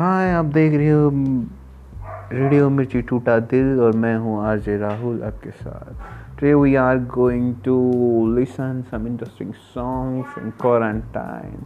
हाँ आप देख रहे हो, रेडियो मिर्ची टूटा दिल और मैं हूँ आर जे राहुल आपके साथ। Today we are going to listen some interesting songs in quarantine